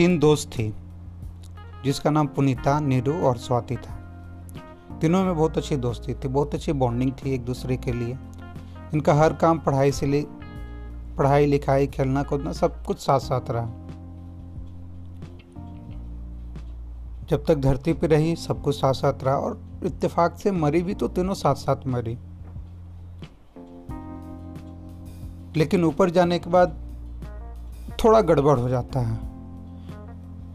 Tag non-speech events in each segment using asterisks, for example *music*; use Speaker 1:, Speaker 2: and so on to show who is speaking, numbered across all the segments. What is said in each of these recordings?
Speaker 1: तीन दोस्त थी, जिसका नाम पुनीता, नीरू और स्वाति था। तीनों में बहुत अच्छी दोस्ती थी, बहुत अच्छी बॉन्डिंग थी एक दूसरे के लिए। इनका हर काम पढ़ाई से ले, पढ़ाई, लिखाई, खेलना, कूदना सब कुछ साथ साथ रहा। जब तक धरती पर रही, सब कुछ साथ साथ रहा और इत्तेफाक से मरी भी तो तीनों साथ साथ मरी। लेकिन ऊपर जाने के बाद थोड़ा गड़बड़ हो जाता है।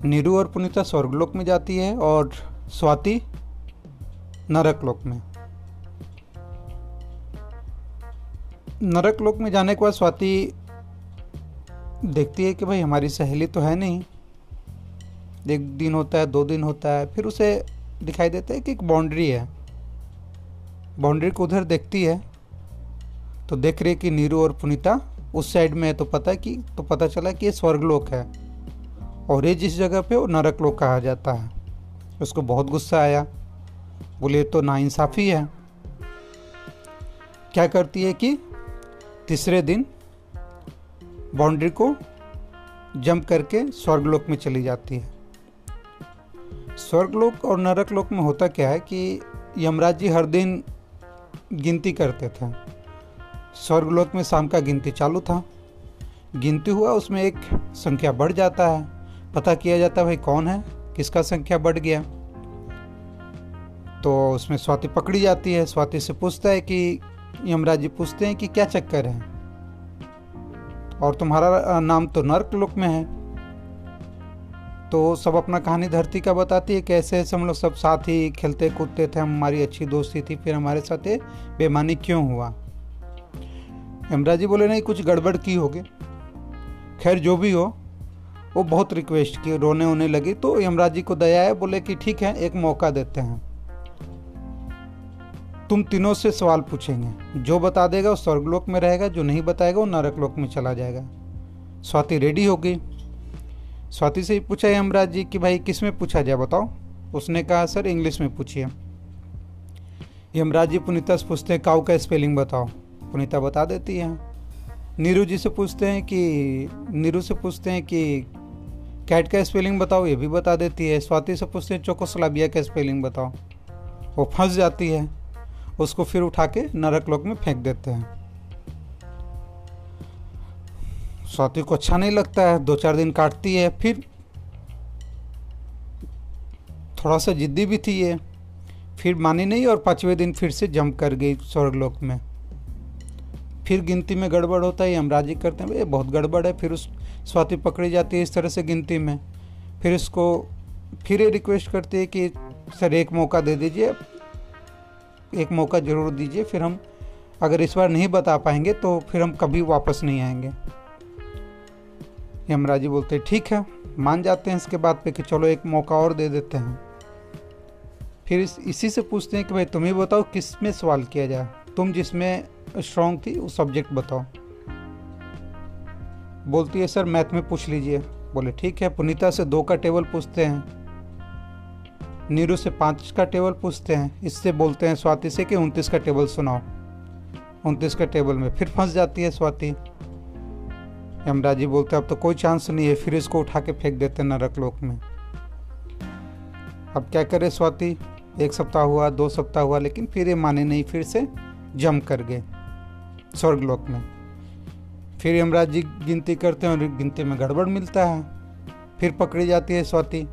Speaker 1: नीरू और पुनीता स्वर्गलोक में जाती है और स्वाति नरक लोक में। नरक लोक में जाने के बाद स्वाति देखती है कि भाई हमारी सहेली तो है नहीं। एक दिन होता है, दो दिन होता है, फिर उसे दिखाई देता है कि एक बाउंड्री है। बाउंड्री को उधर देखती है तो देख रही है कि नीरू और पुनीता उस साइड में है तो पता है कि तो पता चला कि ये स्वर्गलोक है। और ये जिस जगह पे वो नरक लोक कहा जाता है। उसको बहुत गुस्सा आया। बोले तो नाइंसाफ़ी है। क्या करती है कि तीसरे दिन बाउंड्री को जंप करके स्वर्गलोक में चली जाती है। स्वर्गलोक और नरक लोक में होता क्या है कि यमराज जी हर दिन गिनती करते थे। स्वर्गलोक में शाम का गिनती चालू था। गिनती हुआ उसमें एक संख्या बढ़ जाता है। पता किया जाता भाई कौन है? किसका संख्या बढ़ गया? तो उसमें स्वाति पकड़ी जाती है। स्वाति से पूछता है कि, यमराज जी पूछते हैं कि क्या चक्कर है? और तुम्हारा नाम तो नर्क लोक में है। तो सब अपना कहानी धरती का बताती है कैसे ऐसे हम लोग सब साथ ही खेलते कूदते थे। हमारी अच्छी दोस्ती थी, फिर हमारे साथ ये बेमानी क्यों हुआ? यमराज जी बोले, नहीं, कुछ गड़बड़ की होगी। खैर, जो भी हो वो बहुत रिक्वेस्ट की, रोने होने लगी तो यमराज जी को दया है, बोले कि ठीक है, एक मौका देते हैं। तुम तीनों से सवाल पूछेंगे। जो बता देगा वो स्वर्गलोक में रहेगा, जो नहीं बताएगा वो नरक लोक में चला जाएगा। स्वाति रेडी हो गई। स्वाति से ही पूछा यमराज जी कि भाई, किसमें पूछा जाए, बताओ। उसने कहा, सर, इंग्लिश में पूछिए। यमराज जी पुनीता से पूछते हैं, काउ का स्पेलिंग बताओ? पुनीता बता देती है। नीरू जी से पूछते हैं कि, नीरू से पूछते हैं कि कैट का स्पेलिंग बताओ, ये भी बता देती है। स्वाति से पूछते हैं चोकोसलाबिया का स्पेलिंग बताओ। वो फंस जाती है। उसको फिर उठा के नरक लोक में फेंक देते हैं। स्वाति को अच्छा नहीं लगता है। दो चार दिन काटती है, फिर थोड़ा सा जिद्दी भी थी ये। फिर मानी नहीं और पाँचवें दिन फिर से जंप कर गई स्वर्गलोक में। फिर गिनती में गड़बड़ होता है यमराज जी करते हैं। भाई बहुत गड़बड़ है फिर उस स्वाति पकड़ी जाती है इस तरह से गिनती में। फिर उसको फिर ये रिक्वेस्ट करती है कि सर एक मौका दे दीजिए एक मौका ज़रूर दीजिए फिर हम अगर इस बार नहीं बता पाएँगे तो फिर हम कभी वापस नहीं आएँगे। यमराज बोलते ठीक है मान जाते हैं इसके बाद पे कि चलो एक मौका और दे देते हैं। फिर इस, इसी से पूछते हैं कि भाई तुम ही बताओ किसमें सवाल किया जाए? तुम जिसमें स्ट्रांग थी, उस सब्जेक्ट बताओ। बोलती है, सर मैथ में पूछ लीजिए। बोले, ठीक है। पुनीता से दो का टेबल पूछते हैं। नीरू से पाँच का टेबल पूछते हैं। इससे बोलते हैं, स्वाति से कि उनतीस का टेबल सुनाओ? उनतीस का टेबल में फिर फंस जाती है स्वाति। यमराज जी बोलते हैं, अब तो कोई चांस नहीं है, फिर इसको उठा के फेंक देते नरक लोक में। अब क्या करे स्वाति? एक सप्ताह हुआ, दो सप्ताह हुआ, लेकिन फिर ये माने नहीं, फिर से जम कर गए। स्वर्गलोक में। फिर यमराज जी गिनती करते हैं और गिनती में गड़बड़ मिलता है। फिर पकड़ी जाती है स्वाति।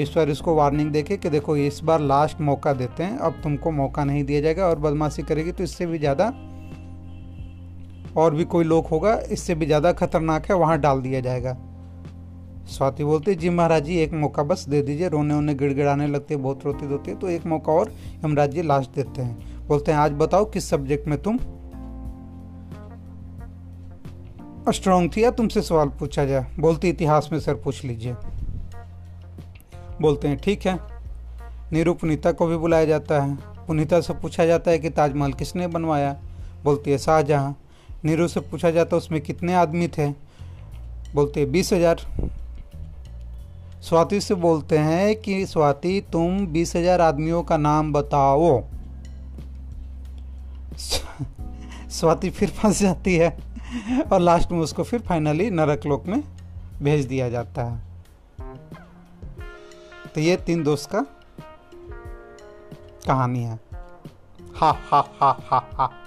Speaker 1: ईश्वर इसको वार्निंग देके कि देखो, इस बार लास्ट मौका देते हैं, अब तुमको मौका नहीं दिया जाएगा और बदमाशी करेगी तो इससे भी ज़्यादा और भी कोई लोग होगा, इससे भी ज़्यादा खतरनाक है, वहाँ डाल दिया जाएगा। स्वाति बोलती, जी महाराज जी, एक मौका बस दे दीजिए, रोने वोने गिड़गिड़ाने लगते हैं, बहुत रोती रोती तो एक मौका और यमराज जी लास्ट देते हैं। बोलते हैं, आज बताओ किस सब्जेक्ट में तुम स्ट्रांग थी, या तुमसे सवाल पूछा जाए? बोलती इतिहास में सर पूछ लीजिए। बोलते हैं, ठीक है। नीरू पुनीता को भी बुलाया जाता है। पुनीता से पूछा जाता है कि ताजमहल किसने बनवाया? बोलती है, शाहजहाँ। नीरू से पूछा जाता है, उसमें कितने आदमी थे? बोलते हैं, बीस हज़ार। स्वाति से बोलते हैं कि, स्वाति, तुम बीस हज़ार आदमियों का नाम बताओ। *laughs* स्वाति फिर फंस जाती है। और लास्ट में उसको फिर फाइनली नरक लोक में भेज दिया जाता है। तो ये तीन दोस्त का कहानी है। हा हा हा हा हा।